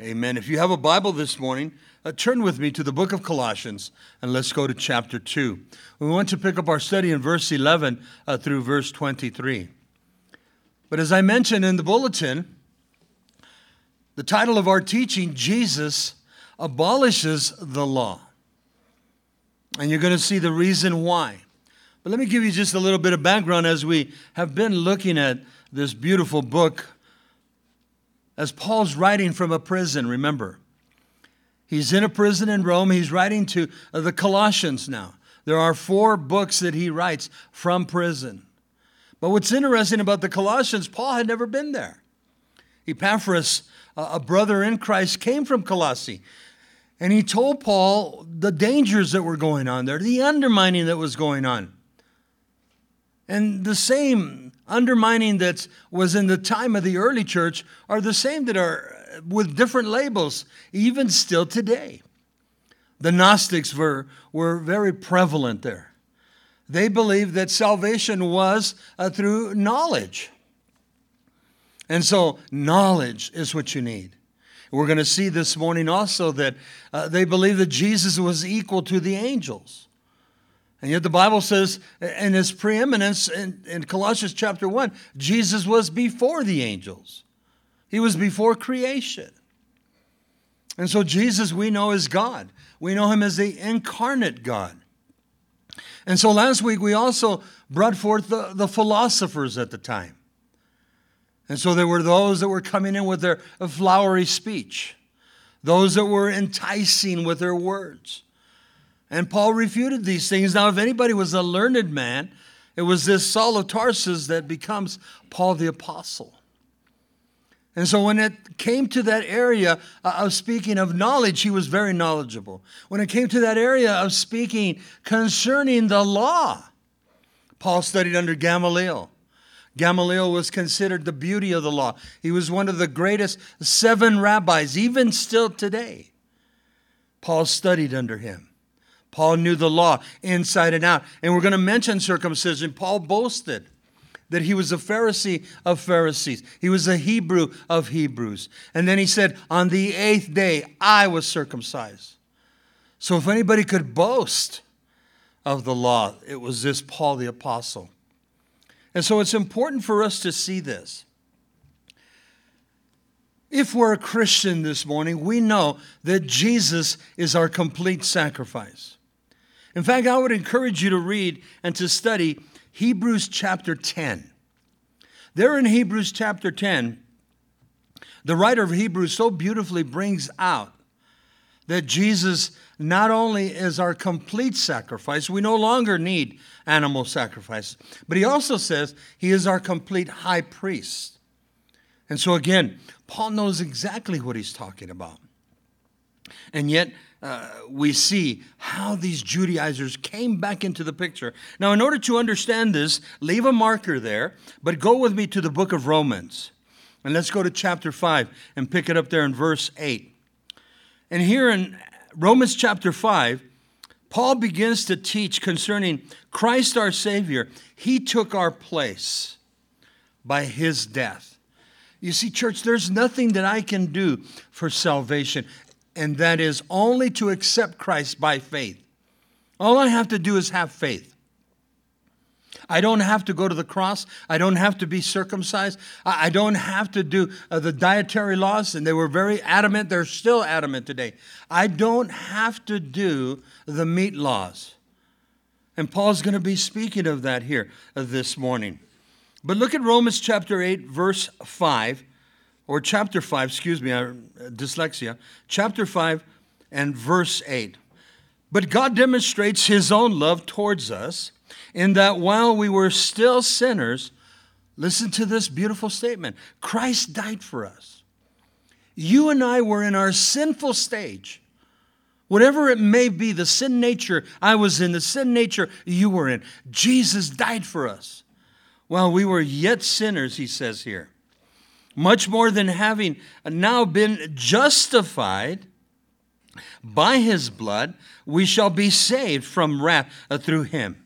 Amen. If you have a Bible this morning, uh, turn with me to the book of Colossians and let's go to chapter 2. We want to pick up our study in verse 11 uh, through verse 23. But as I mentioned in the bulletin, the title of our teaching, Jesus abolishes the law. And you're going to see the reason why. But let me give you just a little bit of background as we have been looking at this beautiful book. As Paul's writing from a prison, remember, he's in a prison in Rome. He's writing to uh, the Colossians now. There are four books that he writes from prison. But what's interesting about the Colossians, Paul had never been there. Epaphras, a brother in Christ, came from Colossae. And he told Paul the dangers that were going on there, the undermining that was going on. And the same undermining that was in the time of the early church are the same that are with different labels, even still today. The Gnostics were, were very prevalent there. They believed that salvation was uh, through knowledge. And so, knowledge is what you need. We're going to see this morning also that uh, they believe that Jesus was equal to the angels. And yet the Bible says in his preeminence in, in Colossians chapter 1, Jesus was before the angels. He was before creation. And so Jesus we know is God. We know him as the incarnate God. And so last week we also brought forth the, the philosophers at the time. And so there were those that were coming in with their flowery speech, those that were enticing with their words. And Paul refuted these things. Now, if anybody was a learned man, it was this Saul of Tarsus that becomes Paul the Apostle. And so when it came to that area uh, of speaking of knowledge, he was very knowledgeable. When it came to that area of speaking concerning the law, Paul studied under Gamaliel. Gamaliel was considered the beauty of the law. He was one of the greatest seven rabbis, even still today. Paul studied under him. Paul knew the law inside and out. And we're going to mention circumcision. Paul boasted that he was a Pharisee of Pharisees, he was a Hebrew of Hebrews. And then he said, On the eighth day, I was circumcised. So if anybody could boast of the law, it was this Paul the Apostle. And so it's important for us to see this. If we're a Christian this morning, we know that Jesus is our complete sacrifice. In fact, I would encourage you to read and to study Hebrews chapter 10. There in Hebrews chapter 10, the writer of Hebrews so beautifully brings out that Jesus not only is our complete sacrifice, we no longer need animal sacrifices, but he also says he is our complete high priest. And so, again, Paul knows exactly what he's talking about. And yet, uh, we see how these Judaizers came back into the picture. Now, in order to understand this, leave a marker there, but go with me to the book of Romans. And let's go to chapter 5 and pick it up there in verse 8. And here in Romans chapter 5, Paul begins to teach concerning Christ our Savior. He took our place by his death. You see, church, there's nothing that I can do for salvation and that is only to accept Christ by faith. All I have to do is have faith. I don't have to go to the cross. I don't have to be circumcised. I don't have to do uh, the dietary laws, and they were very adamant. They're still adamant today. I don't have to do the meat laws. And Paul's going to be speaking of that here uh, this morning. But look at Romans chapter 8, verse 5 or chapter 5, excuse me, uh, dyslexia, chapter 5 and verse 8. But God demonstrates his own love towards us in that while we were still sinners, listen to this beautiful statement Christ died for us. You and I were in our sinful stage. Whatever it may be, the sin nature I was in, the sin nature you were in, Jesus died for us. While we were yet sinners, he says here much more than having now been justified by his blood, we shall be saved from wrath through him.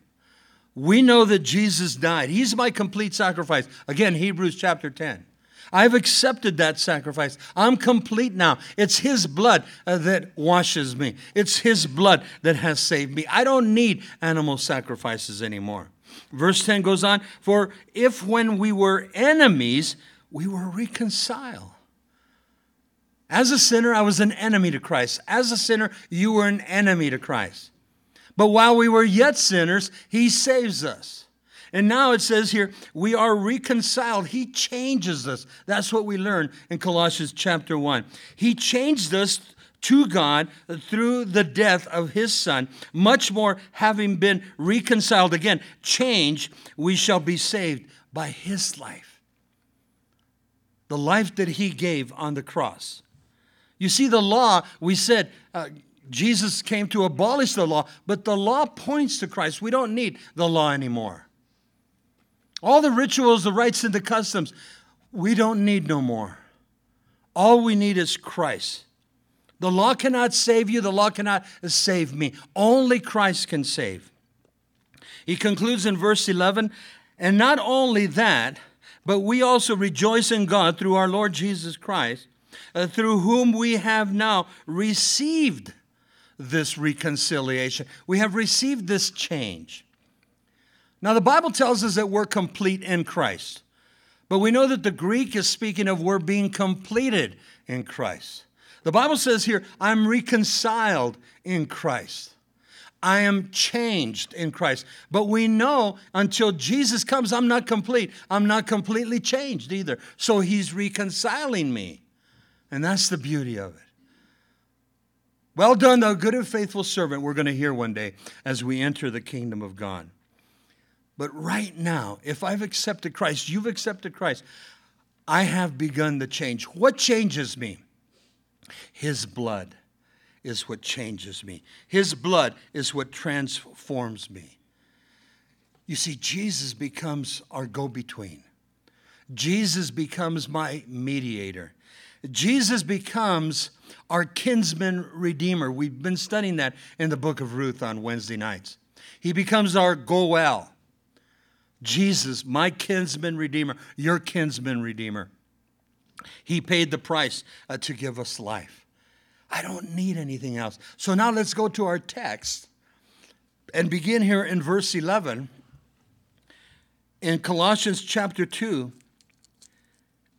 We know that Jesus died. He's my complete sacrifice. Again, Hebrews chapter 10. I've accepted that sacrifice. I'm complete now. It's His blood uh, that washes me, it's His blood that has saved me. I don't need animal sacrifices anymore. Verse 10 goes on For if when we were enemies, we were reconciled. As a sinner, I was an enemy to Christ. As a sinner, you were an enemy to Christ. But while we were yet sinners, He saves us. And now it says here, we are reconciled. He changes us. That's what we learn in Colossians chapter 1. He changed us to God through the death of his son. Much more, having been reconciled again, changed, we shall be saved by his life. The life that he gave on the cross. You see, the law, we said, uh, Jesus came to abolish the law, but the law points to Christ. We don't need the law anymore. All the rituals, the rites, and the customs, we don't need no more. All we need is Christ. The law cannot save you, the law cannot save me. Only Christ can save. He concludes in verse 11, and not only that, but we also rejoice in God through our Lord Jesus Christ, uh, through whom we have now received this reconciliation. We have received this change. Now, the Bible tells us that we're complete in Christ, but we know that the Greek is speaking of we're being completed in Christ. The Bible says here, I'm reconciled in Christ. I am changed in Christ. But we know until Jesus comes, I'm not complete. I'm not completely changed either. So he's reconciling me. And that's the beauty of it. Well done, thou good and faithful servant, we're going to hear one day as we enter the kingdom of God. But right now, if I've accepted Christ, you've accepted Christ, I have begun the change. What changes me? His blood is what changes me. His blood is what transforms me. You see, Jesus becomes our go between. Jesus becomes my mediator. Jesus becomes our kinsman redeemer. We've been studying that in the book of Ruth on Wednesday nights. He becomes our Goel. Jesus, my kinsman redeemer, your kinsman redeemer. He paid the price uh, to give us life. I don't need anything else. So now let's go to our text and begin here in verse 11 in Colossians chapter 2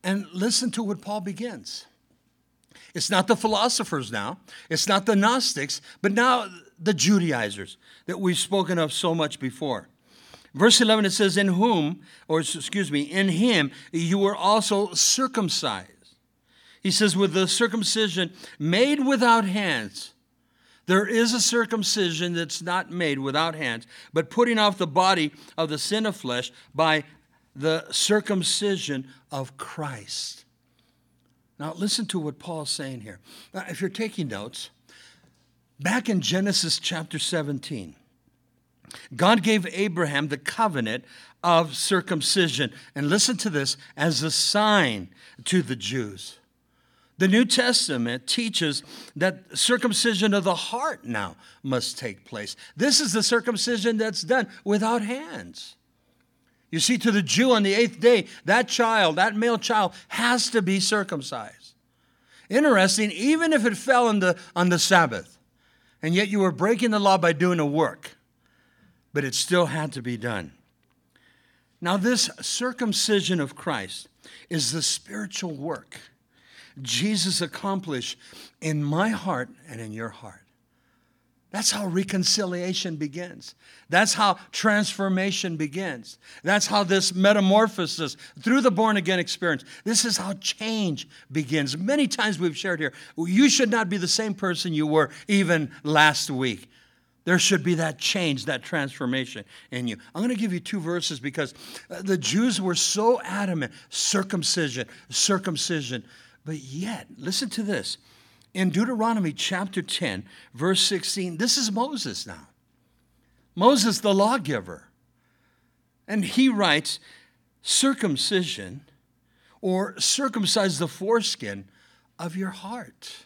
and listen to what Paul begins. It's not the philosophers now, it's not the Gnostics, but now the Judaizers that we've spoken of so much before. Verse 11 it says, In whom, or excuse me, in him you were also circumcised. He says, with the circumcision made without hands. There is a circumcision that's not made without hands, but putting off the body of the sin of flesh by the circumcision of Christ. Now, listen to what Paul's saying here. Now, if you're taking notes, back in Genesis chapter 17, God gave Abraham the covenant of circumcision. And listen to this as a sign to the Jews. The New Testament teaches that circumcision of the heart now must take place. This is the circumcision that's done without hands. You see, to the Jew on the eighth day, that child, that male child, has to be circumcised. Interesting, even if it fell on the, on the Sabbath, and yet you were breaking the law by doing a work, but it still had to be done. Now, this circumcision of Christ is the spiritual work Jesus accomplished in my heart and in your heart. That's how reconciliation begins. That's how transformation begins. That's how this metamorphosis through the born again experience, this is how change begins. Many times we've shared here, you should not be the same person you were even last week. There should be that change, that transformation in you. I'm going to give you two verses because uh, the Jews were so adamant circumcision, circumcision. But yet, listen to this in Deuteronomy chapter 10, verse 16, this is Moses now. Moses, the lawgiver. And he writes, circumcision or circumcise the foreskin of your heart.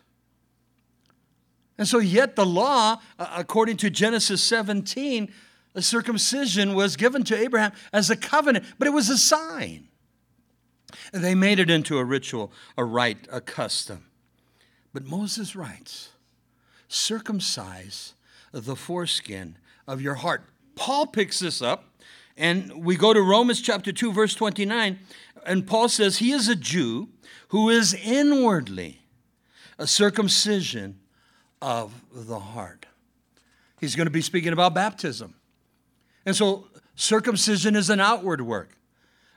And so, yet the law, according to Genesis 17, the circumcision was given to Abraham as a covenant, but it was a sign. They made it into a ritual, a rite, a custom. But Moses writes, circumcise the foreskin of your heart. Paul picks this up, and we go to Romans chapter 2, verse 29, and Paul says, He is a Jew who is inwardly a circumcision of the heart. He's going to be speaking about baptism. And so, circumcision is an outward work,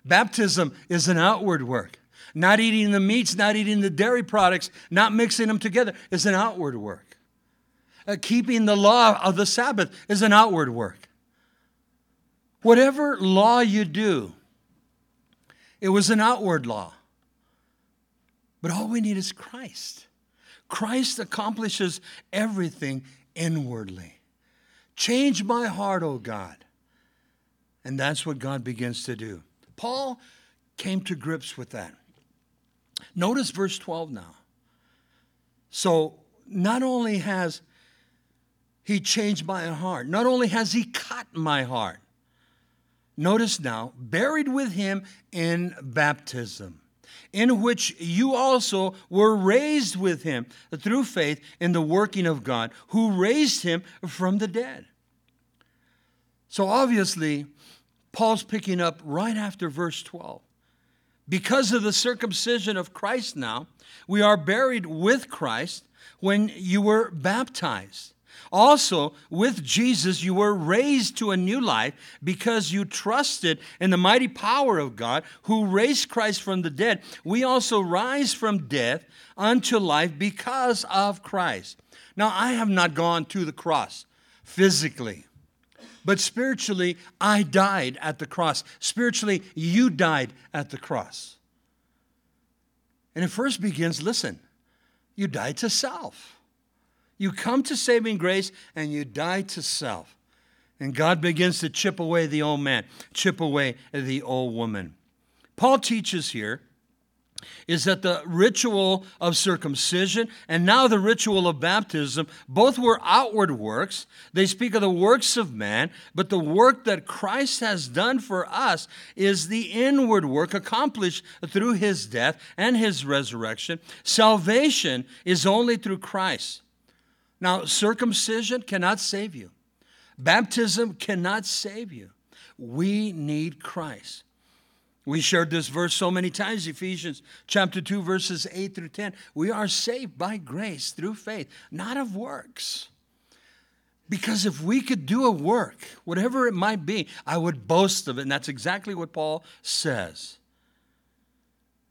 baptism is an outward work. Not eating the meats, not eating the dairy products, not mixing them together is an outward work. Uh, keeping the law of the Sabbath is an outward work. Whatever law you do, it was an outward law. But all we need is Christ. Christ accomplishes everything inwardly. Change my heart, O God. And that's what God begins to do. Paul came to grips with that. Notice verse 12 now. So, not only has he changed my heart, not only has he cut my heart, notice now, buried with him in baptism, in which you also were raised with him through faith in the working of God, who raised him from the dead. So obviously, Paul's picking up right after verse 12. Because of the circumcision of Christ now, we are buried with Christ when you were baptized. Also, with Jesus, you were raised to a new life because you trusted in the mighty power of God who raised Christ from the dead. We also rise from death unto life because of Christ. Now, I have not gone to the cross physically. But spiritually, I died at the cross. Spiritually, you died at the cross. And it first begins listen, you die to self. You come to saving grace and you die to self. And God begins to chip away the old man, chip away the old woman. Paul teaches here is that the ritual of circumcision and now the ritual of baptism both were outward works. They speak of the works of man, but the work that Christ has done for us is the inward work accomplished through his death and his resurrection. Salvation is only through Christ. Now, circumcision cannot save you. Baptism cannot save you. We need Christ. We shared this verse so many times, Ephesians chapter 2, verses 8 through 10. We are saved by grace through faith, not of works. Because if we could do a work, whatever it might be, I would boast of it. And that's exactly what Paul says.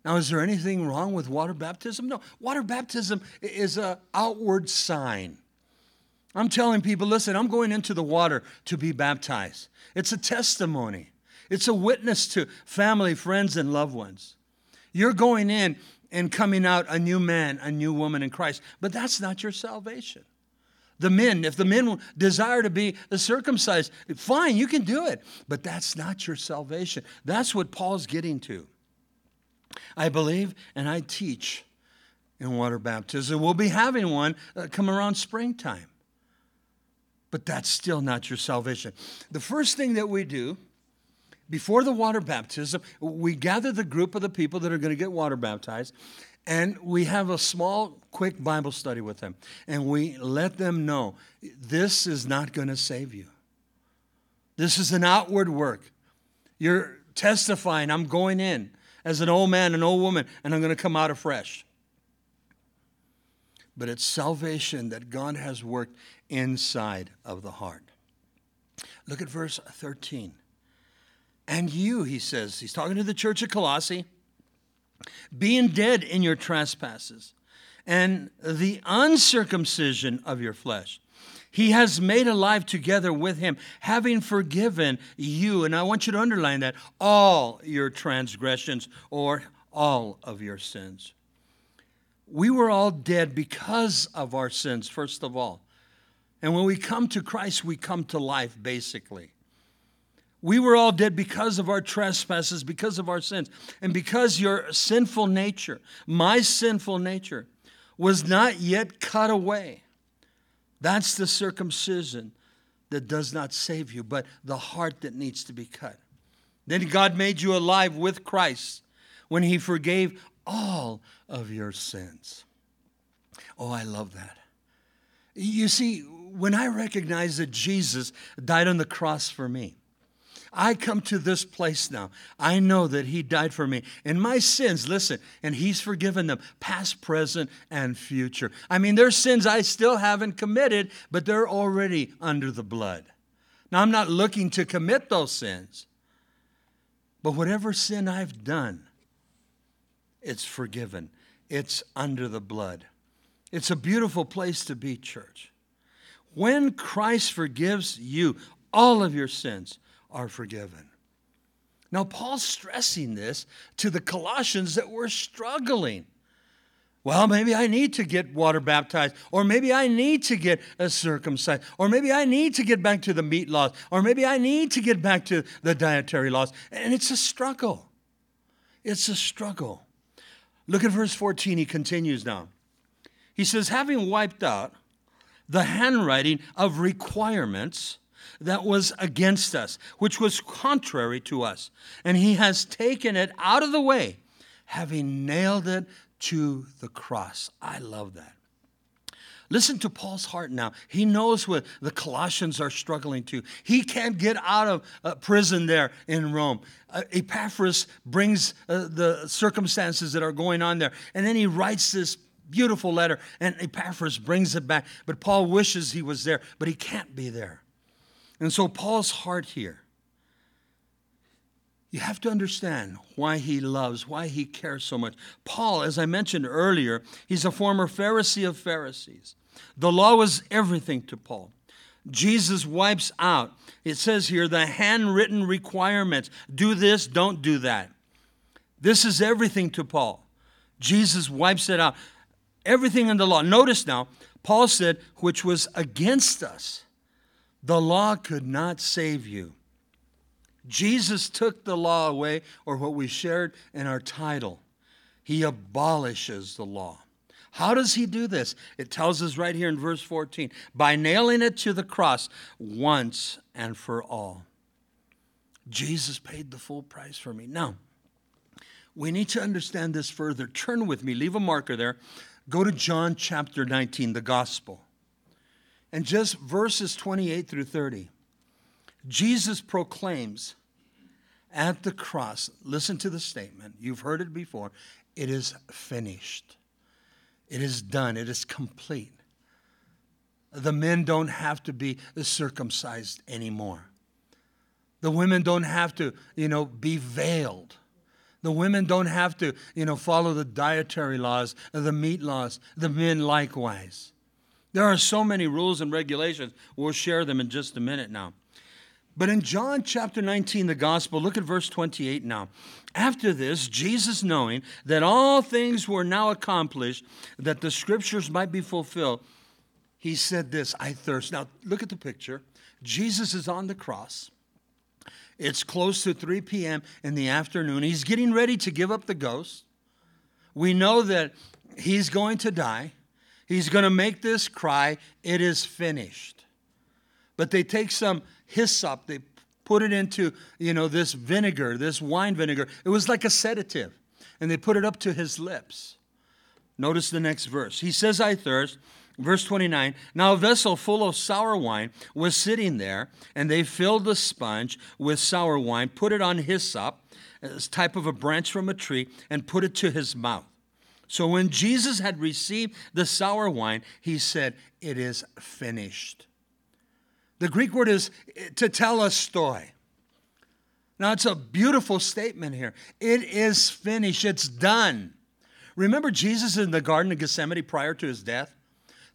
Now, is there anything wrong with water baptism? No. Water baptism is an outward sign. I'm telling people, listen, I'm going into the water to be baptized. It's a testimony. It's a witness to family, friends, and loved ones. You're going in and coming out a new man, a new woman in Christ, but that's not your salvation. The men, if the men desire to be circumcised, fine, you can do it, but that's not your salvation. That's what Paul's getting to. I believe and I teach in water baptism. We'll be having one uh, come around springtime. But that's still not your salvation. The first thing that we do before the water baptism, we gather the group of the people that are going to get water baptized, and we have a small, quick Bible study with them. And we let them know this is not going to save you. This is an outward work. You're testifying, I'm going in as an old man, an old woman, and I'm going to come out afresh. But it's salvation that God has worked inside of the heart. Look at verse 13. And you, he says, he's talking to the church of Colossae, being dead in your trespasses and the uncircumcision of your flesh. He has made alive together with him, having forgiven you, and I want you to underline that, all your transgressions or all of your sins. We were all dead because of our sins, first of all. And when we come to Christ, we come to life, basically. We were all dead because of our trespasses, because of our sins, and because your sinful nature, my sinful nature, was not yet cut away. That's the circumcision that does not save you, but the heart that needs to be cut. Then God made you alive with Christ. when he forgave all of your sins. Oh, I love that. You see, when I recognize that Jesus died on the cross for me, I come to this place now. I know that He died for me. And my sins, listen, and He's forgiven them, past, present, and future. I mean, there's sins I still haven't committed, but they're already under the blood. Now, I'm not looking to commit those sins, but whatever sin I've done, it's forgiven, it's under the blood. It's a beautiful place to be, church. When Christ forgives you, all of your sins are forgiven. Now, Paul's stressing this to the Colossians that were struggling. Well, maybe I need to get water baptized, or maybe I need to get a circumcised, or maybe I need to get back to the meat laws, or maybe I need to get back to the dietary laws. And it's a struggle. It's a struggle. Look at verse 14. He continues now. He says, having wiped out the handwriting of requirements that was against us, which was contrary to us, and he has taken it out of the way, having nailed it to the cross. I love that. Listen to Paul's heart now. He knows what the Colossians are struggling to. He can't get out of uh, prison there in Rome. Uh, Epaphras brings uh, the circumstances that are going on there, and then he writes this beautiful letter, and Epaphras brings it back. But Paul wishes he was there, but he can't be there. And so, Paul's heart here you have to understand why he loves, why he cares so much. Paul, as I mentioned earlier, he's a former Pharisee of Pharisees. The law was everything to Paul. Jesus wipes out, it says here, the handwritten requirements do this, don't do that. This is everything to Paul. Jesus wipes it out. Everything in the law. Notice now, Paul said, which was against us. The law could not save you. Jesus took the law away, or what we shared in our title. He abolishes the law. How does he do this? It tells us right here in verse 14 by nailing it to the cross once and for all. Jesus paid the full price for me. Now, we need to understand this further. Turn with me, leave a marker there. Go to John chapter 19, the gospel. And just verses 28 through 30. Jesus proclaims at the cross, listen to the statement. You've heard it before. It is finished. It is done. It is complete. The men don't have to be circumcised anymore. The women don't have to, you know, be veiled. The women don't have to, you know, follow the dietary laws, the meat laws. The men likewise. There are so many rules and regulations. We'll share them in just a minute now. But in John chapter 19, the gospel, look at verse 28 now. After this, Jesus, knowing that all things were now accomplished, that the scriptures might be fulfilled, he said this I thirst. Now, look at the picture. Jesus is on the cross. It's close to 3 p.m. in the afternoon. He's getting ready to give up the ghost. We know that he's going to die. He's going to make this cry, It is finished. But they take some hyssop. They put it into, you know, this vinegar, this wine vinegar. It was like a sedative. And they put it up to his lips. Notice the next verse. He says, I thirst. Verse 29 Now a vessel full of sour wine was sitting there, and they filled the sponge with sour wine, put it on hyssop, as type of a branch from a tree, and put it to his mouth. So when Jesus had received the sour wine, he said, It is finished. The Greek word is tetelestai. Now, it's a beautiful statement here. It is finished, it's done. Remember Jesus in the Garden of Gethsemane prior to his death?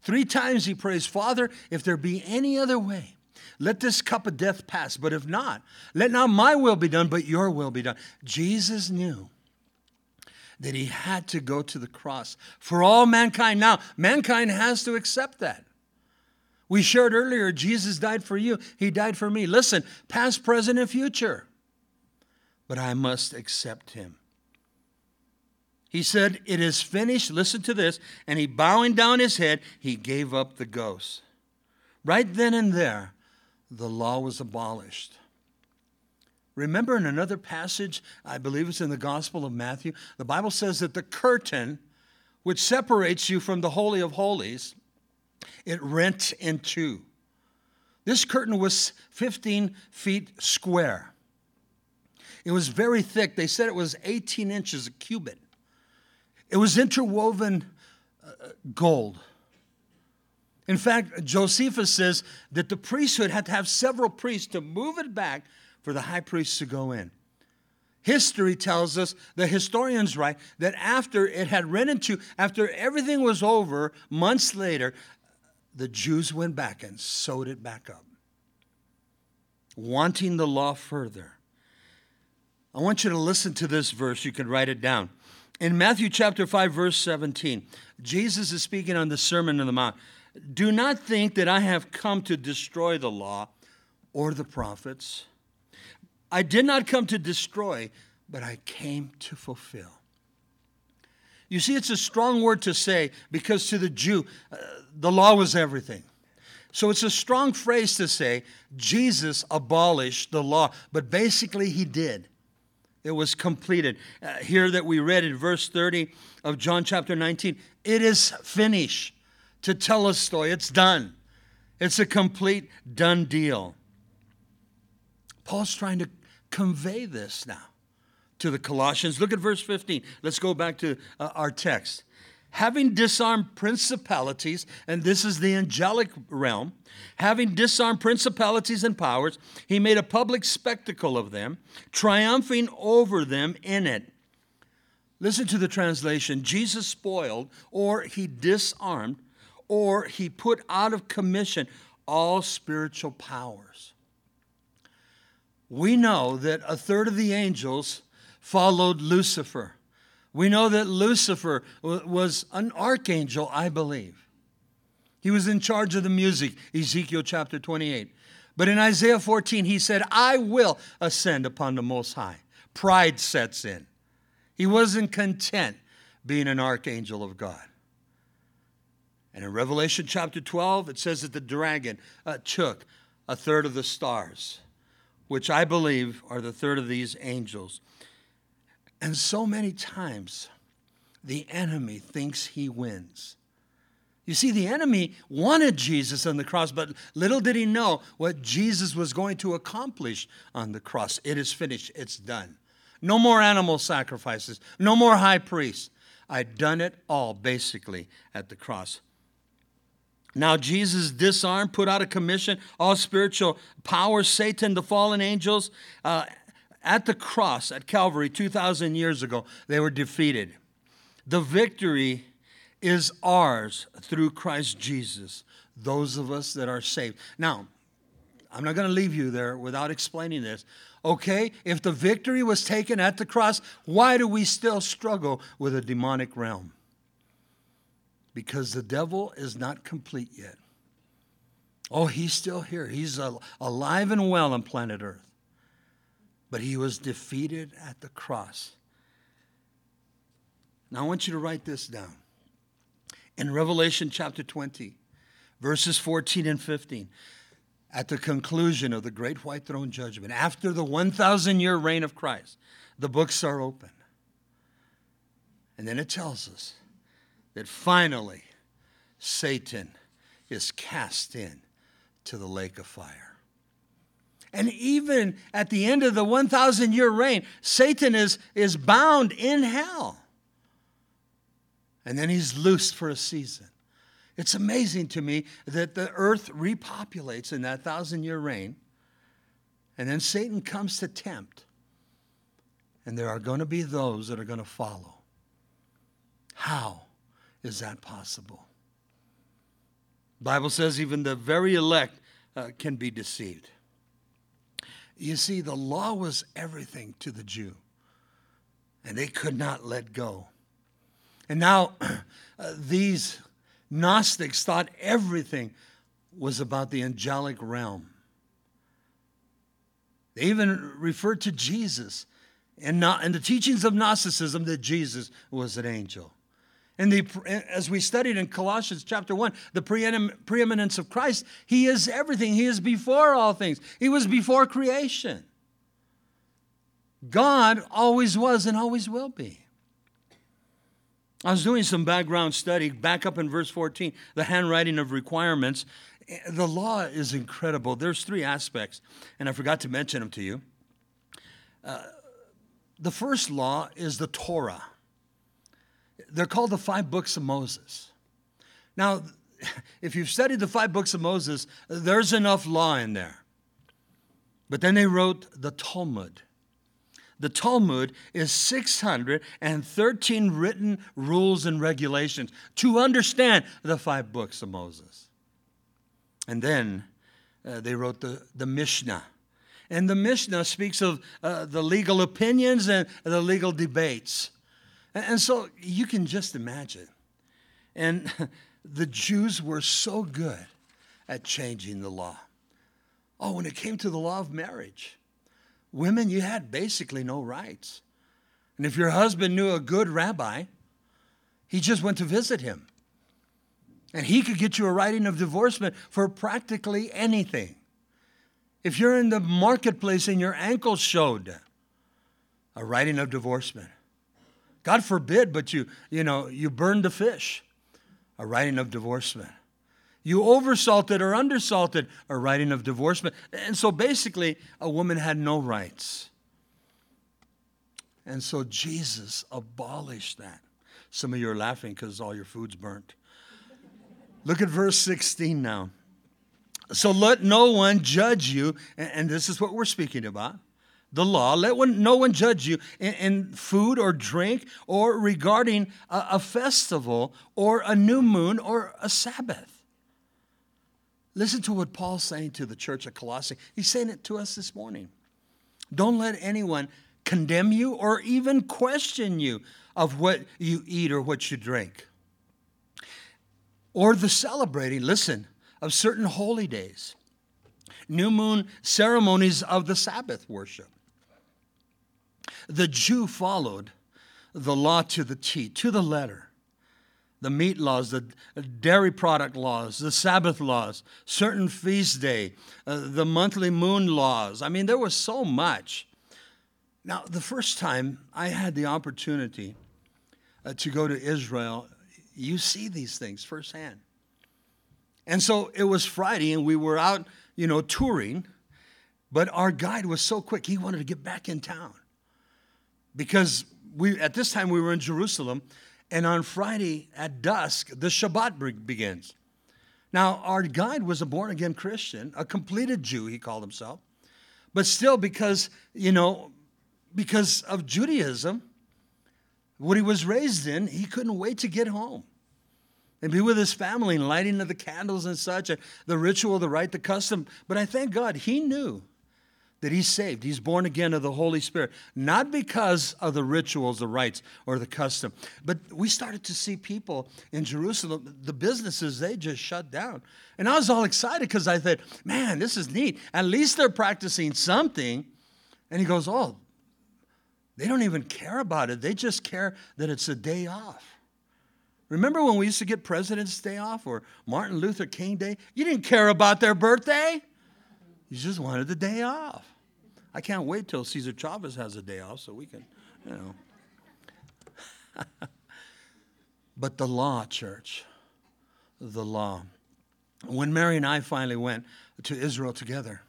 Three times he prays, Father, if there be any other way, let this cup of death pass. But if not, let not my will be done, but your will be done. Jesus knew that he had to go to the cross for all mankind. Now, mankind has to accept that. We shared earlier, Jesus died for you, He died for me. Listen, past, present, and future. But I must accept Him. He said, It is finished. Listen to this. And he, bowing down his head, he gave up the ghost. Right then and there, the law was abolished. Remember in another passage, I believe it's in the Gospel of Matthew, the Bible says that the curtain which separates you from the Holy of Holies, it rent in two. This curtain was 15 feet square. It was very thick. They said it was 18 inches a cubit. It was interwoven uh, gold. In fact, Josephus says that the priesthood had to have several priests to move it back for the high priest to go in. History tells us, the historians write, that after it had run into, after everything was over, months later, the Jews went back and sewed it back up, wanting the law further. I want you to listen to this verse. You can write it down. In Matthew chapter 5, verse 17, Jesus is speaking on the Sermon on the Mount. Do not think that I have come to destroy the law or the prophets. I did not come to destroy, but I came to fulfill. You see, it's a strong word to say because to the Jew, uh, the law was everything. So it's a strong phrase to say Jesus abolished the law, but basically he did. It was completed. Uh, here that we read in verse 30 of John chapter 19, it is finished. Tetelestai, it's done. It's a complete done deal. Paul's trying to convey this now to the Colossians. Look at verse 15. Let's go back to uh, our text. Having disarmed principalities, and this is the angelic realm, having disarmed principalities and powers, he made a public spectacle of them, triumphing over them in it. Listen to the translation Jesus spoiled, or he disarmed, or he put out of commission all spiritual powers. We know that a third of the angels followed Lucifer. We know that Lucifer was an archangel, I believe. He was in charge of the music, Ezekiel chapter 28. But in Isaiah 14, he said, I will ascend upon the Most High. Pride sets in. He wasn't content being an archangel of God. And in Revelation chapter 12, it says that the dragon uh, took a third of the stars, which I believe are the third of these angels. And so many times, the enemy thinks he wins. You see, the enemy wanted Jesus on the cross, but little did he know what Jesus was going to accomplish on the cross. It is finished, it's done. No more animal sacrifices, no more high priests. I'd done it all basically at the cross. Now, Jesus disarmed, put out a commission, all spiritual powers, Satan, the fallen angels. Uh, at the cross at Calvary 2,000 years ago, they were defeated. The victory is ours through Christ Jesus, those of us that are saved. Now, I'm not going to leave you there without explaining this. Okay, if the victory was taken at the cross, why do we still struggle with a demonic realm? Because the devil is not complete yet. Oh, he's still here. He's alive and well on planet Earth but he was defeated at the cross. Now, I want you to write this down. In Revelation chapter 20, verses 14 and 15, at the conclusion of the great white throne judgment, after the 1,000 year reign of Christ, the books are open. And then it tells us that finally Satan is cast in to the lake of fire. And even at the end of the 1,000 year reign, Satan is, is bound in hell. And then he's loosed for a season. It's amazing to me that the earth repopulates in that thousand year reign, and then Satan comes to tempt. And there are going to be those that are going to follow. How is that possible? Bible says even the very elect uh, can be deceived. You see, the law was everything to the Jew, and they could not let go. And now, uh, these Gnostics thought everything was about the angelic realm. They even referred to Jesus and, not, and the teachings of Gnosticism that Jesus was an angel. And the, as we studied in Colossians chapter 1, the preeminence of Christ, He is everything. He is before all things. He was before creation. God always was and always will be. I was doing some background study back up in verse 14, the handwriting of requirements. The law is incredible. There's three aspects, and I forgot to mention them to you. Uh, the first law is the Torah. They're called the five books of Moses. Now, if you've studied the five books of Moses, there's enough law in there. But then they wrote the Talmud. The Talmud is 613 written rules and regulations to understand the five books of Moses. And then uh, they wrote the, the Mishnah. And the Mishnah speaks of uh, the legal opinions and the legal debates. And, so you can just imagine. And the Jews were so good at changing the law. Oh, when it came to the law of marriage, women, you had basically no rights. And if your husband knew a good rabbi, he just went to visit him. And he could get you a writing of divorcement for practically anything. If you're in the marketplace and your ankle showed, a writing of divorcement. God forbid, but you, you know, you burned the fish, a writing of divorcement. You oversalted or undersalted, a writing of divorcement. And so basically, a woman had no rights. And so Jesus abolished that. Some of you are laughing because all your food's burnt. Look at verse 16 now. So let no one judge you, and this is what we're speaking about the law. Let one, no one judge you in, in food or drink or regarding a, a festival or a new moon or a Sabbath. Listen to what Paul's saying to the church at Colossae. He's saying it to us this morning. Don't let anyone condemn you or even question you of what you eat or what you drink. Or the celebrating, listen, of certain holy days, new moon ceremonies of the Sabbath worship. The Jew followed the law to the T, to the letter. The meat laws, the dairy product laws, the Sabbath laws, certain feast day, uh, the monthly moon laws. I mean, there was so much. Now, the first time I had the opportunity uh, to go to Israel, you see these things firsthand. And so it was Friday, and we were out, you know, touring, but our guide was so quick, he wanted to get back in town because we at this time we were in Jerusalem, and on Friday at dusk the Shabbat begins. Now our guide was a born again Christian, a completed Jew he called himself, but still because you know because of Judaism, what he was raised in, he couldn't wait to get home and be with his family and lighting of the candles and such, and the ritual, the rite, the custom. But I thank God he knew that he's saved. He's born again of the Holy Spirit, not because of the rituals, the rites, or the custom. But we started to see people in Jerusalem, the businesses, they just shut down. And I was all excited because I thought, man, this is neat. At least they're practicing something. And he goes, oh, they don't even care about it. They just care that it's a day off. Remember when we used to get President's Day off or Martin Luther King Day? You didn't care about their birthday. He just wanted the day off. I can't wait till Cesar Chavez has a day off so we can, you know. but the law, church, the law. When Mary and I finally went to Israel together,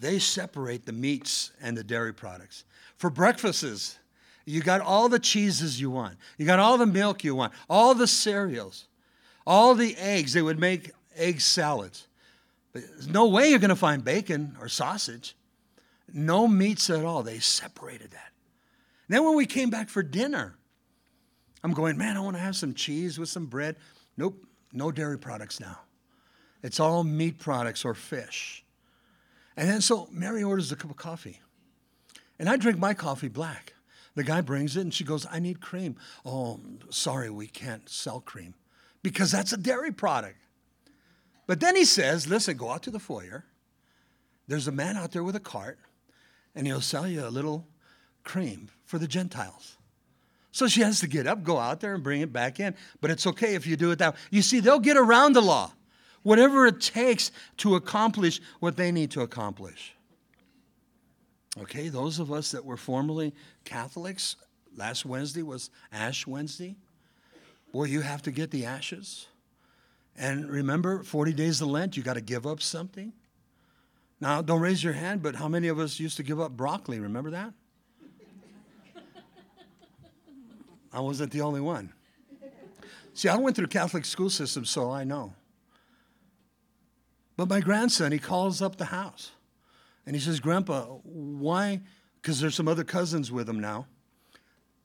they separate the meats and the dairy products. For breakfasts, you got all the cheeses you want, you got all the milk you want, all the cereals, all the eggs. They would make egg salads. There's no way you're going to find bacon or sausage. No meats at all. They separated that. And then when we came back for dinner, I'm going, man, I want to have some cheese with some bread. Nope, no dairy products now. It's all meat products or fish. And then so Mary orders a cup of coffee. And I drink my coffee black. The guy brings it and she goes, I need cream. Oh, sorry, we can't sell cream because that's a dairy product. But then he says, listen, go out to the foyer. There's a man out there with a cart, and he'll sell you a little cream for the Gentiles. So she has to get up, go out there, and bring it back in. But it's okay if you do it that way. You see, they'll get around the law, whatever it takes to accomplish what they need to accomplish. Okay, those of us that were formerly Catholics, last Wednesday was Ash Wednesday. Boy, you have to get the ashes. And remember, 40 days of Lent, you got to give up something. Now, don't raise your hand, but how many of us used to give up broccoli? Remember that? I wasn't the only one. See, I went through Catholic school system, so I know. But my grandson, he calls up the house and he says, Grandpa, why? Because there's some other cousins with him now,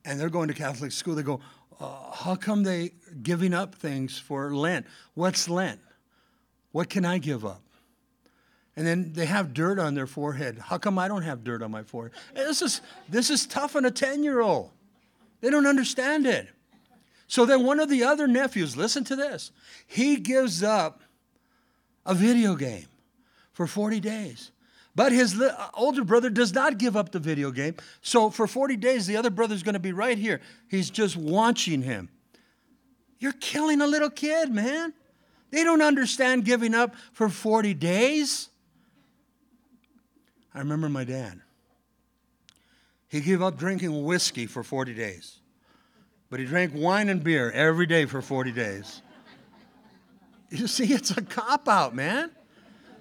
and they're going to Catholic school. They go, uh, How come they giving up things for Lent? What's Lent? What can I give up? And then they have dirt on their forehead. How come I don't have dirt on my forehead? This is, this is tough on a 10 year old. They don't understand it. So then one of the other nephews, listen to this, he gives up a video game for 40 days. But his older brother does not give up the video game. So for 40 days, the other brother's going to be right here. He's just watching him. You're killing a little kid, man. They don't understand giving up for 40 days. I remember my dad. He gave up drinking whiskey for 40 days, but he drank wine and beer every day for 40 days. You see, it's a cop out, man.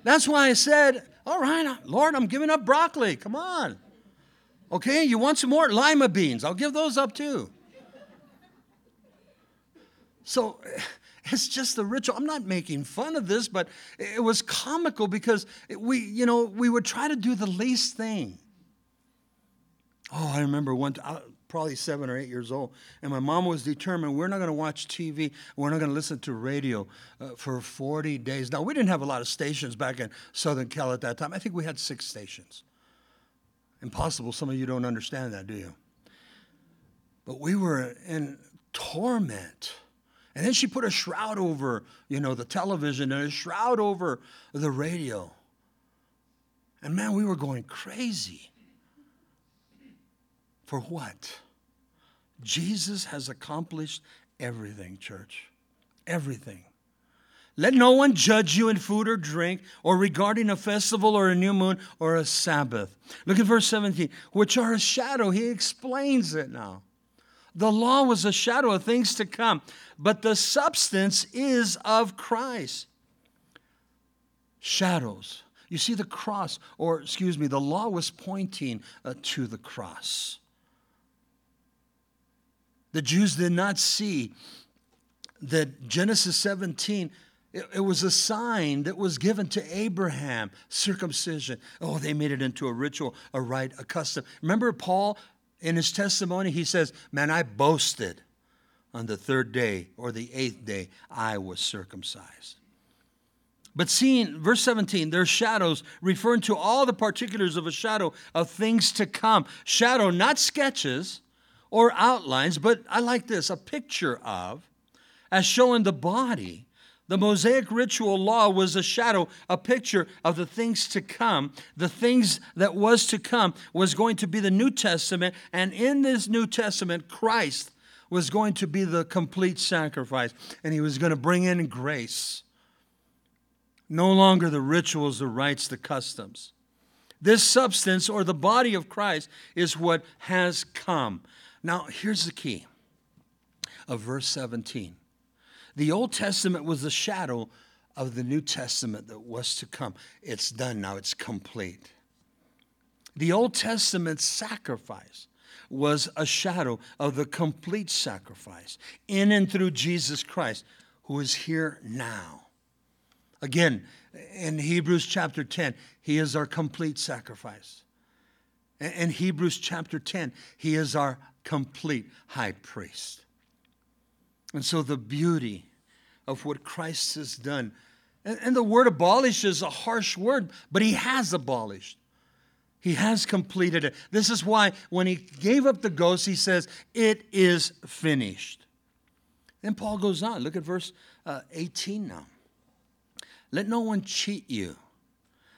That's why I said, All right, Lord, I'm giving up broccoli. Come on. Okay, you want some more lima beans? I'll give those up too. So it's just the ritual. I'm not making fun of this, but it was comical because we, you know, we would try to do the least thing. Oh, I remember one, uh, probably seven or eight years old, and my mom was determined we're not going to watch TV, we're not going to listen to radio uh, for 40 days. Now, we didn't have a lot of stations back in Southern Cal at that time. I think we had six stations. Impossible. Some of you don't understand that, do you? But we were in torment. And then she put a shroud over, you know, the television and a shroud over the radio. And man, we were going crazy. For what? Jesus has accomplished everything, church. Everything. Let no one judge you in food or drink, or regarding a festival or a new moon or a Sabbath. Look at verse 17, which are a shadow. He explains it now. The law was a shadow of things to come, but the substance is of Christ. Shadows. You see, the cross, or excuse me, the law was pointing uh, to the cross. The Jews did not see that Genesis 17, it, was a sign that was given to Abraham, circumcision. Oh, they made it into a ritual, a rite, a custom. Remember Paul in his testimony? He says, Man, I boasted on the third day or the eighth day, I was circumcised. But seeing, verse 17, there's shadows referring to all the particulars of a shadow of things to come. Shadow, not sketches or outlines, but I like this a picture of, as showing the body. The Mosaic ritual law was a shadow, a picture of the things to come. The things that was to come was going to be the New Testament, and in this New Testament, Christ was going to be the complete sacrifice, and he was going to bring in grace. No longer the rituals, the rites, the customs. This substance, or the body of Christ, is what has come. Now, here's the key of verse 17. The Old Testament was the shadow of the New Testament that was to come. It's done now, it's complete. The Old Testament sacrifice was a shadow of the complete sacrifice in and through Jesus Christ, who is here now. Again, in Hebrews chapter 10, he is our complete sacrifice. In Hebrews chapter 10, he is our complete high priest. And so the beauty of what Christ has done, and, and the word abolish is a harsh word, but he has abolished. He has completed it. This is why when he gave up the ghost, he says, It is finished. Then Paul goes on. Look at verse uh, 18 now. Let no one cheat you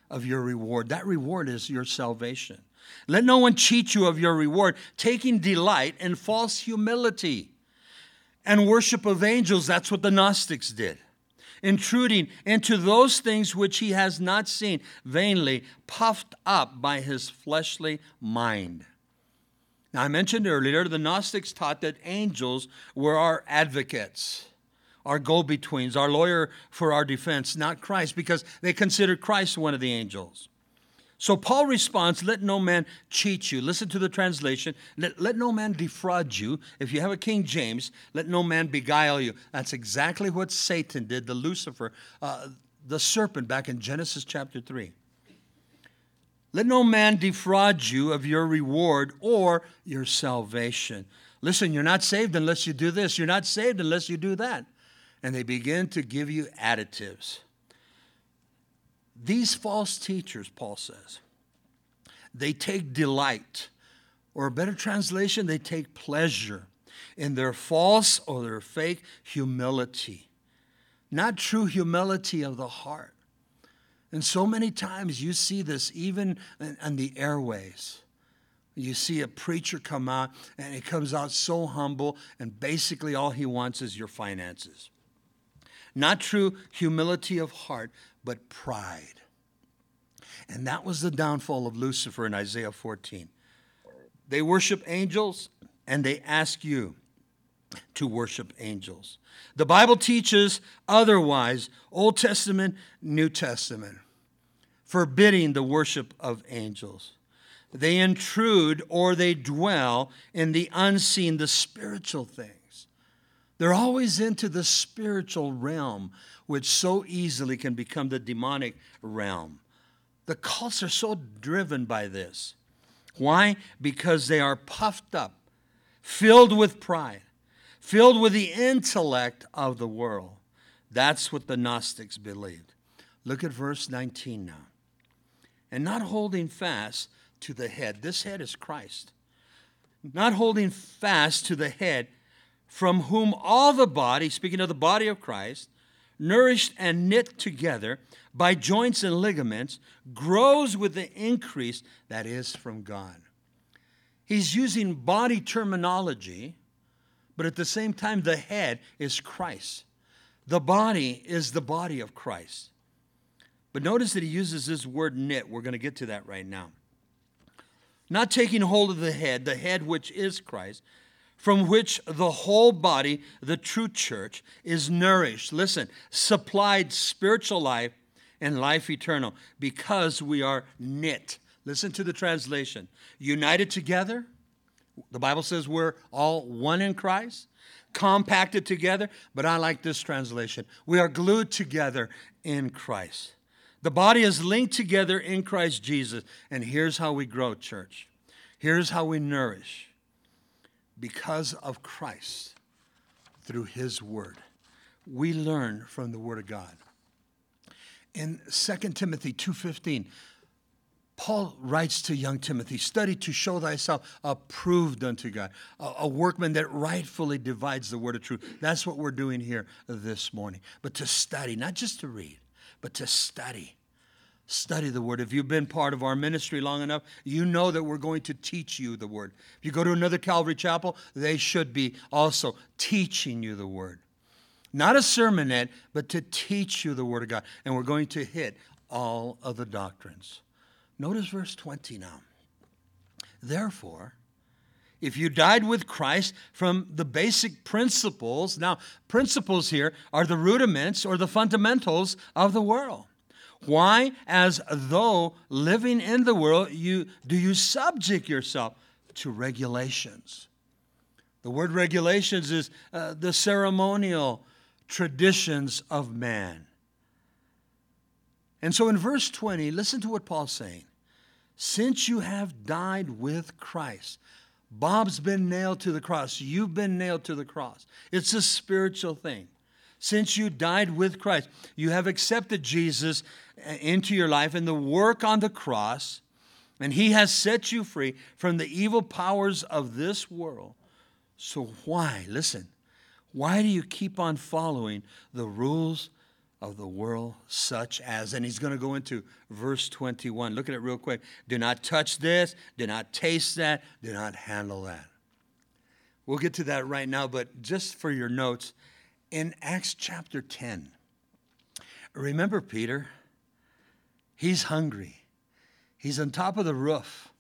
of your reward. That reward is your salvation. Let no one cheat you of your reward, taking delight in false humility and worship of angels. That's what the Gnostics did. intruding into those things which he has not seen, vainly puffed up by his fleshly mind. Now, I mentioned earlier the Gnostics taught that angels were our advocates, our go betweens, our lawyer for our defense, not Christ, because they considered Christ one of the angels. So Paul responds, Let no man cheat you. Listen to the translation. Let, let no man defraud you. If you have a King James, let no man beguile you. That's exactly what Satan did, the Lucifer, uh, the serpent, back in Genesis chapter 3. Let no man defraud you of your reward or your salvation. Listen, you're not saved unless you do this. You're not saved unless you do that. And they begin to give you additives. These false teachers, Paul says, they take delight, or a better translation, they take pleasure in their false or their fake humility. Not true humility of the heart. And so many times you see this even on the airways. You see a preacher come out and he comes out so humble, and basically all he wants is your finances. Not true humility of heart, but pride. And that was the downfall of Lucifer in Isaiah 14. They worship angels and they ask you to worship angels. The Bible teaches otherwise, Old Testament, New Testament, forbidding the worship of angels. They intrude or they dwell in the unseen, the spiritual things. They're always into the spiritual realm, which so easily can become the demonic realm. The cults are so driven by this. Why? Because they are puffed up, filled with pride filled with the intellect of the world. That's what the Gnostics believed. Look at verse 19 now. And not holding fast to the head. This head is Christ. Not holding fast to the head, from whom all the body, speaking of the body of Christ, nourished and knit together by joints and ligaments, grows with the increase that is from God. He's using body terminology but at the same time, the head is Christ. The body is the body of Christ. But notice that he uses this word knit. We're going to get to that right now. Not taking hold of the head, the head which is Christ, from which the whole body, the true church, is nourished. Listen, supplied spiritual life and life eternal because we are knit. Listen to the translation. United together the Bible says we're all one in Christ, compacted together, but I like this translation. We are glued together in Christ. The body is linked together in Christ Jesus. And here's how we grow, church. Here's how we nourish because of Christ through his word. We learn from the word of God. In 2 Timothy 2:15, Paul writes to young Timothy, study to show thyself approved unto God, a, a, workman that rightfully divides the word of truth. That's what we're doing here this morning. But to study, not just to read, but to study. Study the word. If you've been part of our ministry long enough, you know that we're going to teach you the word. If you go to another Calvary chapel, they should be also teaching you the word. Not a sermonette, but to teach you the word of God. And we're going to hit all of the doctrines. Notice verse 20 now. Therefore, if you died with Christ from the basic principles, now, principles here are the rudiments or the fundamentals of the world. Why, as though living in the world, you do you subject yourself to regulations? The word regulations is uh, the ceremonial traditions of man. And so in verse 20, listen to what Paul's saying. Since you have died with Christ, Bob's been nailed to the cross. You've been nailed to the cross. It's a spiritual thing. Since you died with Christ, you have accepted Jesus uh, into your life and the work on the cross, and He has set you free from the evil powers of this world. So, why, listen, why do you keep on following the rules of the world, such as, and he's going to go into verse 21. Look at it real quick. Do not touch this, do not taste that, do not handle that. We'll get to that right now, but just for your notes, in Acts chapter 10, Remember Peter? He's hungry. He's on top of the roof,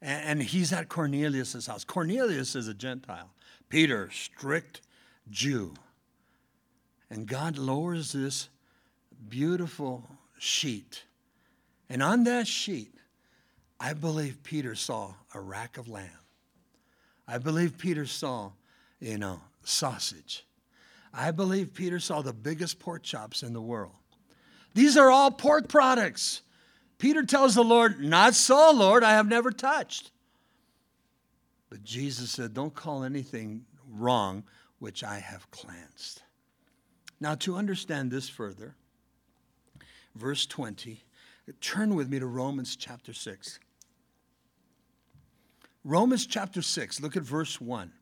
and he's at Cornelius' house. Cornelius is a Gentile. Peter, strict Jew. And God lowers this beautiful sheet. And on that sheet, I believe Peter saw a rack of lamb. I believe Peter saw, you know, sausage. I believe Peter saw the biggest pork chops in the world. These are all pork products. Peter tells the Lord, Not so, Lord, I have never touched. But Jesus said, Don't call anything wrong which I have cleansed. Now, to understand this further, verse 20, turn with me to Romans chapter 6. Romans chapter 6, look at verse 1.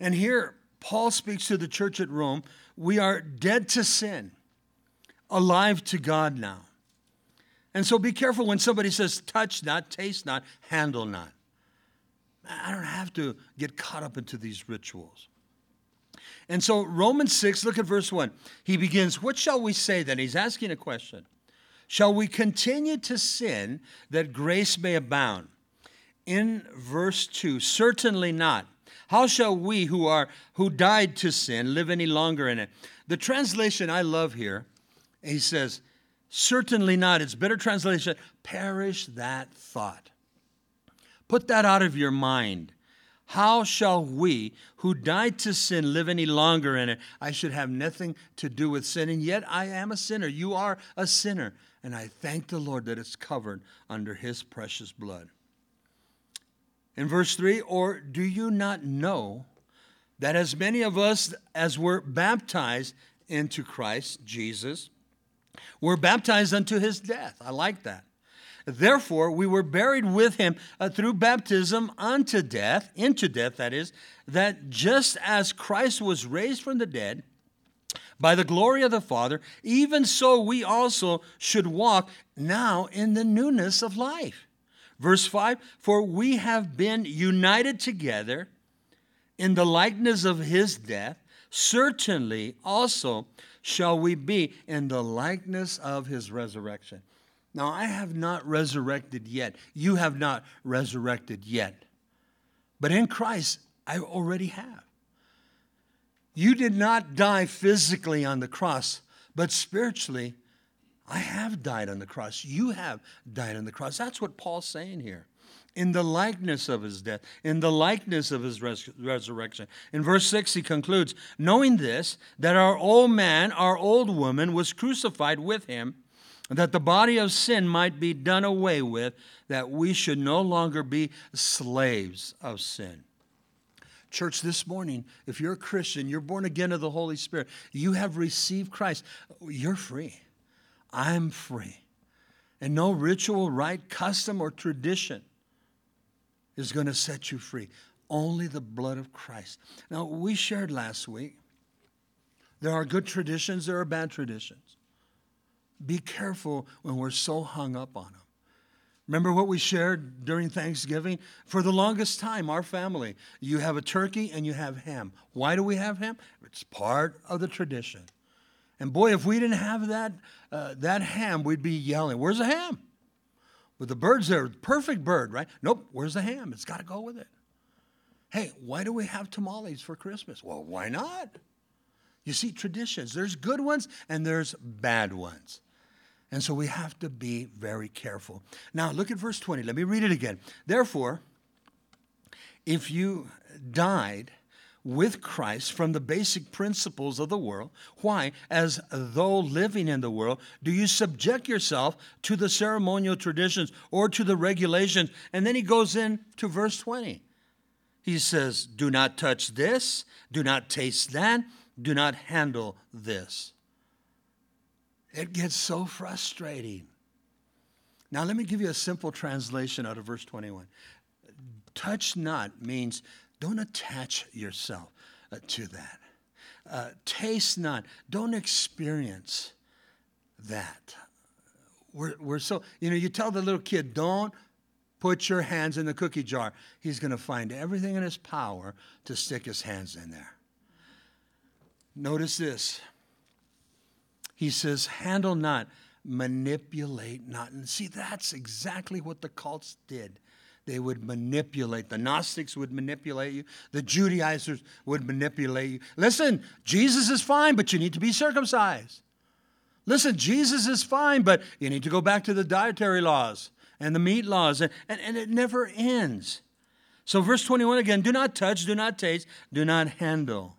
And here, Paul speaks to the church at Rome. We are dead to sin, alive to God now. And so be careful when somebody says, touch not, taste not, handle not. I don't have to get caught up into these rituals. And so, Romans 6, look at verse 1. He begins, What shall we say then? He's asking a question. Shall we continue to sin that grace may abound? In verse 2, certainly not. How shall we who are who died to sin live any longer in it? The translation I love here, he says, Certainly not. It's better translation perish that thought. Put that out of your mind. How shall we who died to sin live any longer in it? I should have nothing to do with sin, and yet I am a sinner. You are a sinner. And I thank the Lord that it's covered under his precious blood. In verse 3, or do you not know that as many of us as were baptized into Christ Jesus, were baptized unto his death. I like that. Therefore, we were buried with him uh, through baptism unto death, into death, that is, that just as Christ was raised from the dead by the glory of the Father, even so we also should walk now in the newness of life. Verse 5 For we have been united together in the likeness of his death, certainly also shall we be in the likeness of his resurrection. Now, I have not resurrected yet. You have not resurrected yet. But in Christ, I already have. You did not die physically on the cross, but spiritually, I have died on the cross. You have died on the cross. That's what Paul's saying here in the likeness of his death, in the likeness of his res- resurrection. In verse 6, he concludes Knowing this, that our old man, our old woman, was crucified with him, that the body of sin might be done away with, that we should no longer be slaves of sin. Church, this morning, if you're a Christian, you're born again of the Holy Spirit, you have received Christ, you're free. I'm free. And no ritual, rite, custom, or tradition is going to set you free. Only the blood of Christ. Now, we shared last week there are good traditions, there are bad traditions. Be careful when we're so hung up on them. Remember what we shared during Thanksgiving? For the longest time, our family, you have a turkey and you have ham. Why do we have ham? It's part of the tradition. And boy, if we didn't have that, uh, that ham, we'd be yelling, Where's the ham? But the bird's there, perfect bird, right? Nope, where's the ham? It's got to go with it. Hey, why do we have tamales for Christmas? Well, why not? You see, traditions, there's good ones and there's bad ones. And so we have to be very careful. Now, look at verse 20. Let me read it again. Therefore, if you died, with Christ from the basic principles of the world. Why? As though living in the world, do you subject yourself to the ceremonial traditions or to the regulations? And then he goes in to verse 20. He says, Do not touch this, do not taste that, do not handle this. It gets so frustrating. Now, let me give you a simple translation out of verse 21. Touch not means don't attach yourself uh, to that. Uh, taste not. Don't experience that. We're, we're so, you know, you tell the little kid, don't put your hands in the cookie jar. He's going to find everything in his power to stick his hands in there. Notice this. He says, handle not, manipulate not. And see, that's exactly what the cults did. They would manipulate. The Gnostics would manipulate you. The Judaizers would manipulate you. Listen, Jesus is fine, but you need to be circumcised. Listen, Jesus is fine, but you need to go back to the dietary laws and the meat laws, and, and, and it never ends. So, verse 21 again do not touch, do not taste, do not handle.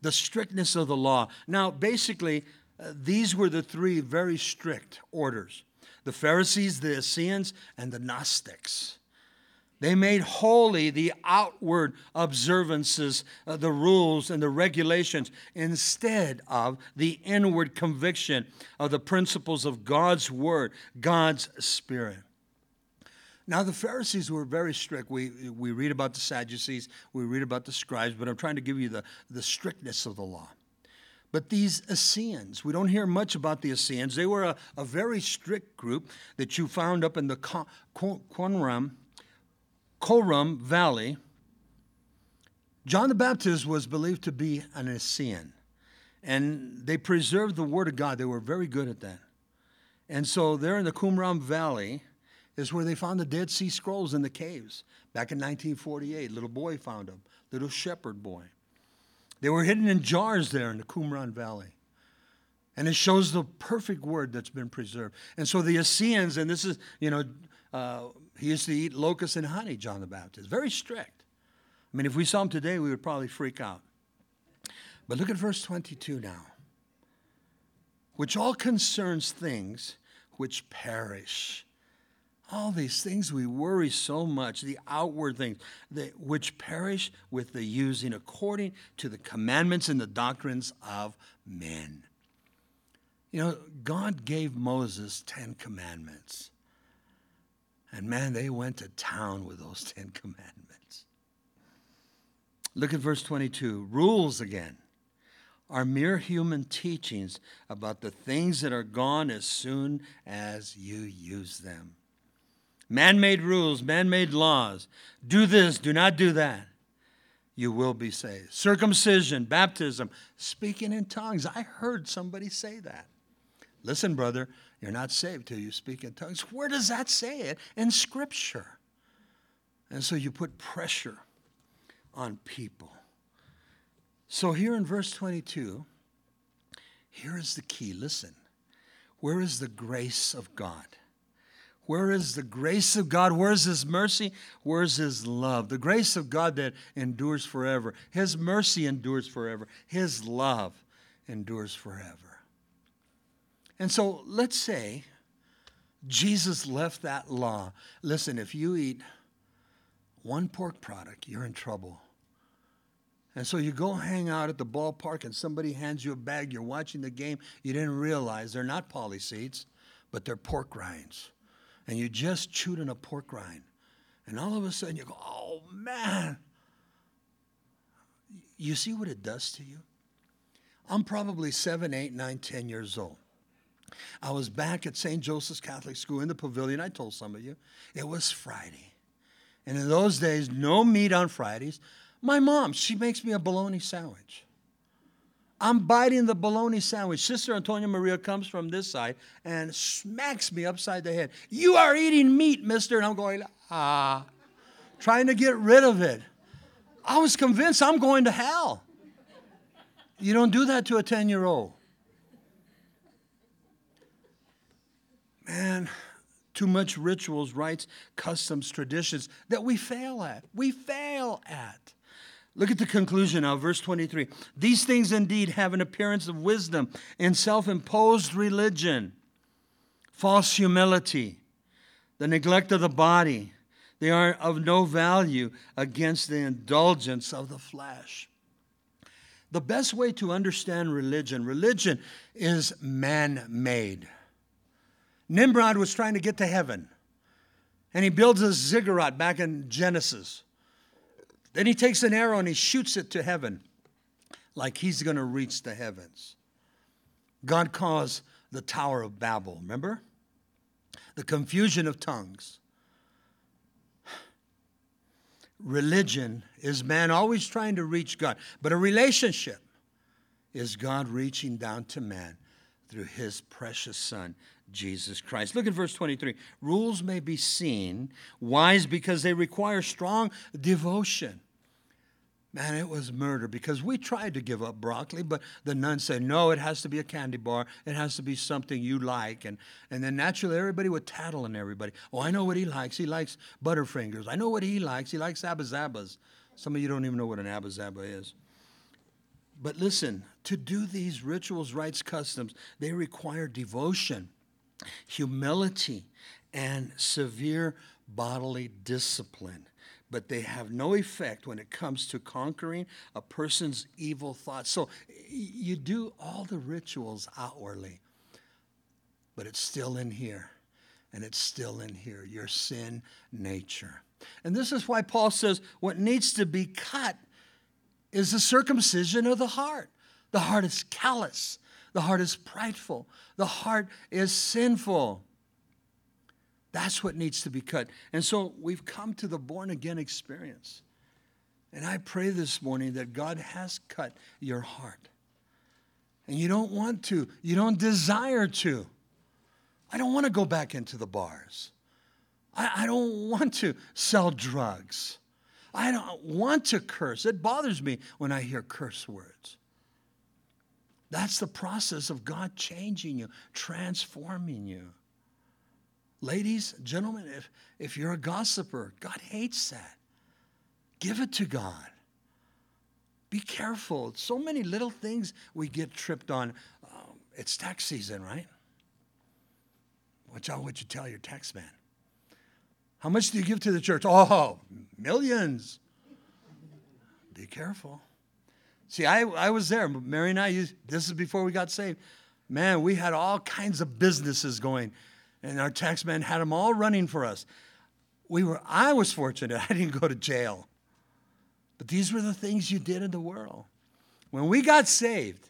The strictness of the law. Now, basically, uh, these were the three very strict orders the Pharisees, the Essenes, and the Gnostics. They made holy the outward observances, uh, the rules, and the regulations instead of the inward conviction of the principles of God's Word, God's Spirit. Now, the Pharisees were very strict. We, we read about the Sadducees, we read about the scribes, but I'm trying to give you the, the strictness of the law. But these Essenes, we don't hear much about the Essenes. They were a, a very strict group that you found up in the Qumran, Qumran Valley. John the Baptist was believed to be an Essene, and they preserved the Word of God. They were very good at that. And so there in the Qumran Valley, is where they found the Dead Sea Scrolls in the caves back in 1948. Little boy found them, little shepherd boy. They were hidden in jars there in the Qumran Valley. And it shows the perfect word that's been preserved. And so the Essenes, and this is, you know, uh, he used to eat locusts and honey, John the Baptist. Very strict. I mean, if we saw him today, we would probably freak out. But look at verse 22 now. Which all concerns things which perish all these things we worry so much, the outward things, that, which perish with the using according to the commandments and the doctrines of men. You know, God gave Moses 10 commandments. And man, they went to town with those 10 commandments. Look at verse 22 rules again are mere human teachings about the things that are gone as soon as you use them man made rules, man made laws. Do this, do not do that. You will be saved. Circumcision, baptism, speaking in tongues. I heard somebody say that. Listen, brother, you're not saved till you speak in tongues. Where does that say it? In Scripture. And so you put pressure on people. So here in verse 22, here is the key. Listen. Where is the grace of God? Where is the grace of God? Where is His mercy? Where is His love? The grace of God that endures forever. His mercy endures forever. His love endures forever. And so let's say Jesus left that law. Listen, if you eat one pork product, you're in trouble. And so you go hang out at the ballpark and somebody hands you a bag, you're watching the game, you didn't realize they're not poly seeds, but they're pork rinds and you just chewed on a pork rind. And all of a sudden you go, oh man. You see what it does to you? I'm probably seven, eight, nine, ten years old. I was back at St. Joseph's Catholic School in the pavilion. I told some of you. It was Friday. And in those days, no meat on Fridays. My mom, she makes me a bologna sandwich. I'm biting the bologna sandwich. Sister Antonia Maria comes from this side and smacks me upside the head. You are eating meat, mister. And I'm going, ah, trying to get rid of it. I was convinced I'm going to hell. You don't do that to a 10 year old. Man, too much rituals, rites, customs, traditions that we fail at. We fail at. Look at the conclusion now, verse 23. These things indeed have an appearance of wisdom in self imposed religion, false humility, the neglect of the body. They are of no value against the indulgence of the flesh. The best way to understand religion, religion is man made. Nimrod was trying to get to heaven, and he builds a ziggurat back in Genesis. Then he takes an arrow and he shoots it to heaven like he's going to reach the heavens. God caused the Tower of Babel, remember? The confusion of tongues. Religion is man always trying to reach God, but a relationship is God reaching down to man through his precious Son, Jesus Christ. Look at verse 23. Rules may be seen wise because they require strong devotion. Man, it was murder because we tried to give up broccoli, but the nun said, no, it has to be a candy bar. It has to be something you like. And, and then naturally, everybody would tattle on everybody. Oh, I know what he likes. He likes Butterfingers. I know what he likes. He likes Abba Zabbas. Some of you don't even know what an Abba Zaba is. But listen, to do these rituals, rites, customs, they require devotion, humility, and severe bodily discipline but they have no effect when it comes to conquering a person's evil thoughts. So you do all the rituals outwardly, but it's still in here. And it's still in here, your sin nature. And this is why Paul says what needs to be cut is the circumcision of the heart. The heart is callous, the heart is prideful, the heart is sinful. That's what needs to be cut. And so we've come to the born again experience. And I pray this morning that God has cut your heart. And you don't want to, you don't desire to. I don't want to go back into the bars. I, I don't want to sell drugs. I don't want to curse. It bothers me when I hear curse words. That's the process of God changing you, transforming you. Ladies, gentlemen, if, if you're a gossiper, God hates that. Give it to God. Be careful. So many little things we get tripped on. Um, it's tax season, right? Watch out what you tell your tax man. How much do you give to the church? Oh, millions. Be careful. See, I, I was there. Mary and I, used, this is before we got saved. Man, we had all kinds of businesses going and our tax man had them all running for us. We were, I was fortunate, I didn't go to jail. But these were the things you did in the world. When we got saved,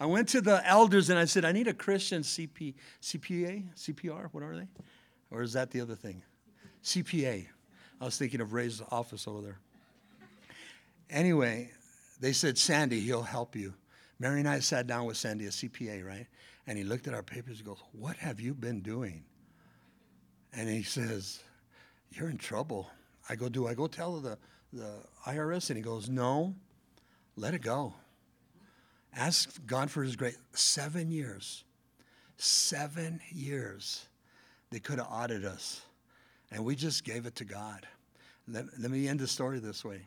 I went to the elders and I said, I need a Christian CP, CPA, CPR, what are they? Or is that the other thing? CPA. I was thinking of Ray's office over there. Anyway, they said, Sandy, he'll help you. Mary and I sat down with Sandy, a CPA, right? And he looked at our papers and goes, What have you been doing? And he says, You're in trouble. I go, Do I go tell the, the IRS? And he goes, No, let it go. Ask God for his grace. Seven years. Seven years. They could have audited us. And we just gave it to God. Let, let me end the story this way.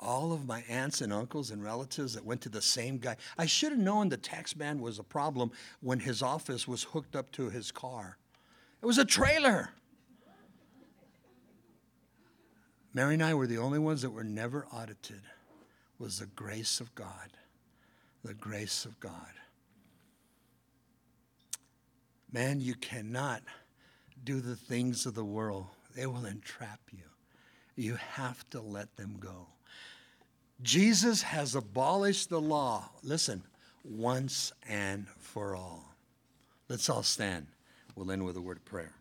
All of my aunts and uncles and relatives that went to the same guy. I should have known the tax man was a problem when his office was hooked up to his car. It was a trailer. Mary and I were the only ones that were never audited. It was the grace of God. The grace of God. Man, you cannot do the things of the world. They will entrap you. You have to let them go. Jesus has abolished the law. Listen, once and for all. Let's all stand. We'll end with a word of prayer.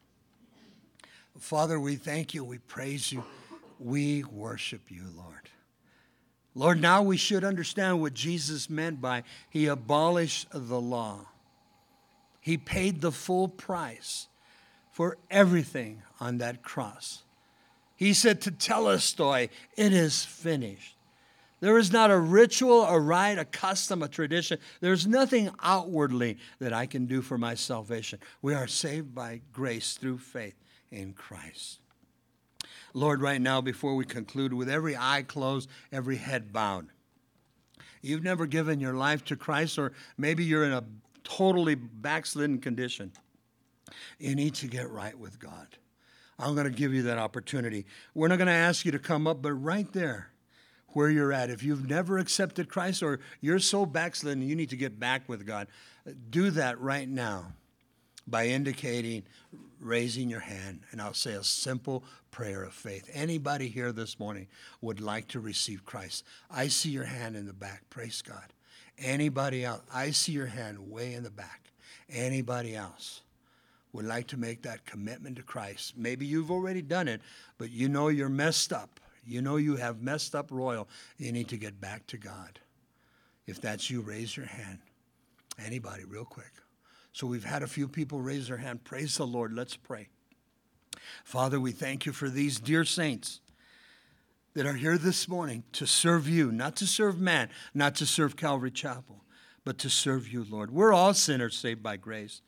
Father, we thank you. We praise you. We worship you, Lord. Lord, now we should understand what Jesus meant by he abolished the law. He paid the full price for everything on that cross. He said to tetelestai, it is finished. There is not a ritual, a rite, a custom, a tradition. There's nothing outwardly that I can do for my salvation. We are saved by grace through faith in Christ. Lord, right now, before we conclude, with every eye closed, every head bowed, you've never given your life to Christ, or maybe you're in a totally backslidden condition. You need to get right with God. I'm going to give you that opportunity. We're not going to ask you to come up, but right there, where you're at. If you've never accepted Christ or you're so backslidden you need to get back with God, do that right now by indicating, raising your hand, and I'll say a simple prayer of faith. Anybody here this morning would like to receive Christ? I see your hand in the back. Praise God. Anybody else? I see your hand way in the back. Anybody else? would like to make that commitment to Christ. Maybe you've already done it, but you know you're messed up you know you have messed up royal. You need to get back to God. If that's you, raise your hand. Anybody, real quick. So we've had a few people raise their hand. Praise the Lord. Let's pray. Father, we thank you for these dear saints that are here this morning to serve you, not to serve man, not to serve Calvary Chapel, but to serve you, Lord. We're all sinners saved by grace.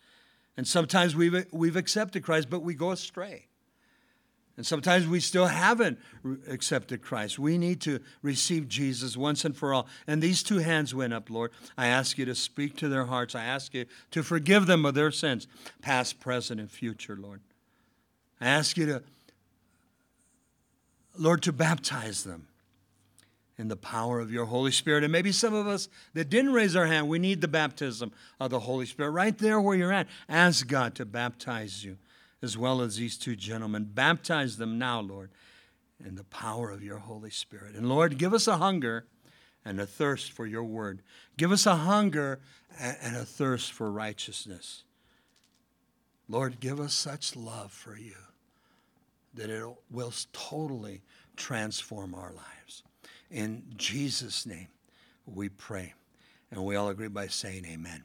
And sometimes we've, we've accepted Christ, but we go astray. And sometimes we still haven't accepted Christ. We need to receive Jesus once and for all. And these two hands went up, Lord. I ask you to speak to their hearts. I ask you to forgive them of their sins, past, present, and future, Lord. I ask you to, Lord, to baptize them in the power of your Holy Spirit. And maybe some of us that didn't raise our hand, we need the baptism of the Holy Spirit. Right there where you're at, ask God to baptize you as well as these two gentlemen. Baptize them now, Lord, in the power of your Holy Spirit. And Lord, give us a hunger and a thirst for your word. Give us a hunger and a thirst for righteousness. Lord, give us such love for you that it will totally transform our lives. In Jesus' name, we pray. And we all agree by saying amen.